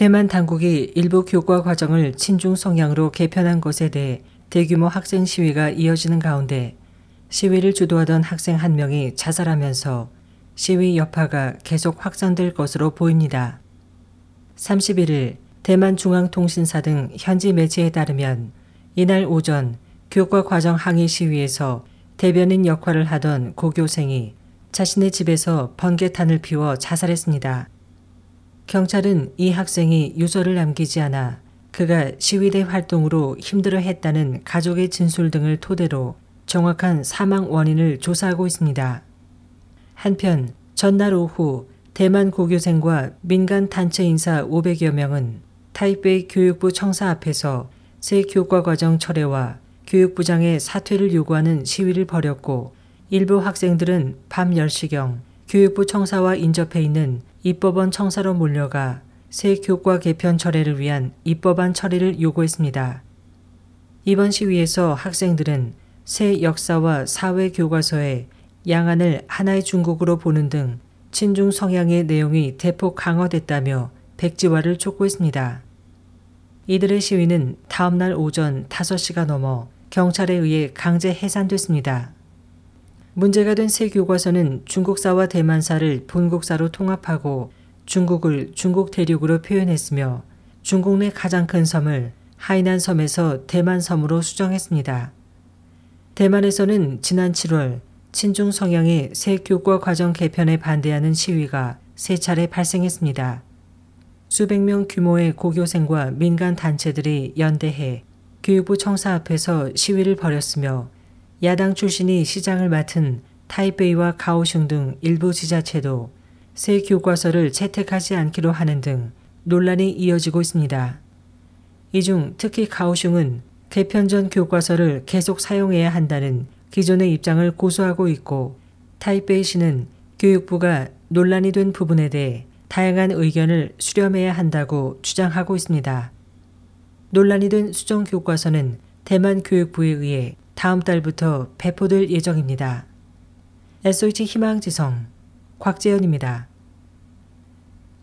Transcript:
대만 당국이 일부 교과 과정을 친중 성향으로 개편한 것에 대해 대규모 학생 시위가 이어지는 가운데 시위를 주도하던 학생 한 명이 자살하면서 시위 여파가 계속 확산될 것으로 보입니다. 31일 대만 중앙통신사 등 현지 매체에 따르면 이날 오전 교과 과정 항의 시위에서 대변인 역할을 하던 고교생이 자신의 집에서 번개탄을 피워 자살했습니다. 경찰은 이 학생이 유서를 남기지 않아 그가 시위대 활동으로 힘들어 했다는 가족의 진술 등을 토대로 정확한 사망 원인을 조사하고 있습니다. 한편 전날 오후 대만 고교생과 민간 단체 인사 500여 명은 타이베이 교육부 청사 앞에서 새 교과 과정 철회와 교육부장의 사퇴를 요구하는 시위를 벌였고 일부 학생들은 밤 10시경 교육부 청사와 인접해 있는 입법원 청사로 몰려가 새 교과 개편 철회를 위한 입법안 처리를 요구했습니다. 이번 시위에서 학생들은 새 역사와 사회 교과서에 양안을 하나의 중국으로 보는 등 친중 성향의 내용이 대폭 강화됐다며 백지화를 촉구했습니다. 이들의 시위는 다음날 오전 5시가 넘어 경찰에 의해 강제 해산됐습니다. 문제가 된 새 교과서는 중국사와 대만사를 본국사로 통합하고 중국을 중국 대륙으로 표현했으며 중국 내 가장 큰 섬을 하이난 섬에서 대만 섬으로 수정했습니다. 대만에서는 지난 7월 친중 성향의 새 교과 과정 개편에 반대하는 시위가 세 차례 발생했습니다. 수백 명 규모의 고교생과 민간 단체들이 연대해 교육부 청사 앞에서 시위를 벌였으며 야당 출신이 시장을 맡은 타이베이와 가오슝 등 일부 지자체도 새 교과서를 채택하지 않기로 하는 등 논란이 이어지고 있습니다. 이 중 특히 가오슝은 개편 전 교과서를 계속 사용해야 한다는 기존의 입장을 고수하고 있고 타이베이시는 교육부가 논란이 된 부분에 대해 다양한 의견을 수렴해야 한다고 주장하고 있습니다. 논란이 된 수정 교과서는 대만 교육부에 의해 다음 달부터 배포될 예정입니다. SOH 희망지성 곽재현입니다.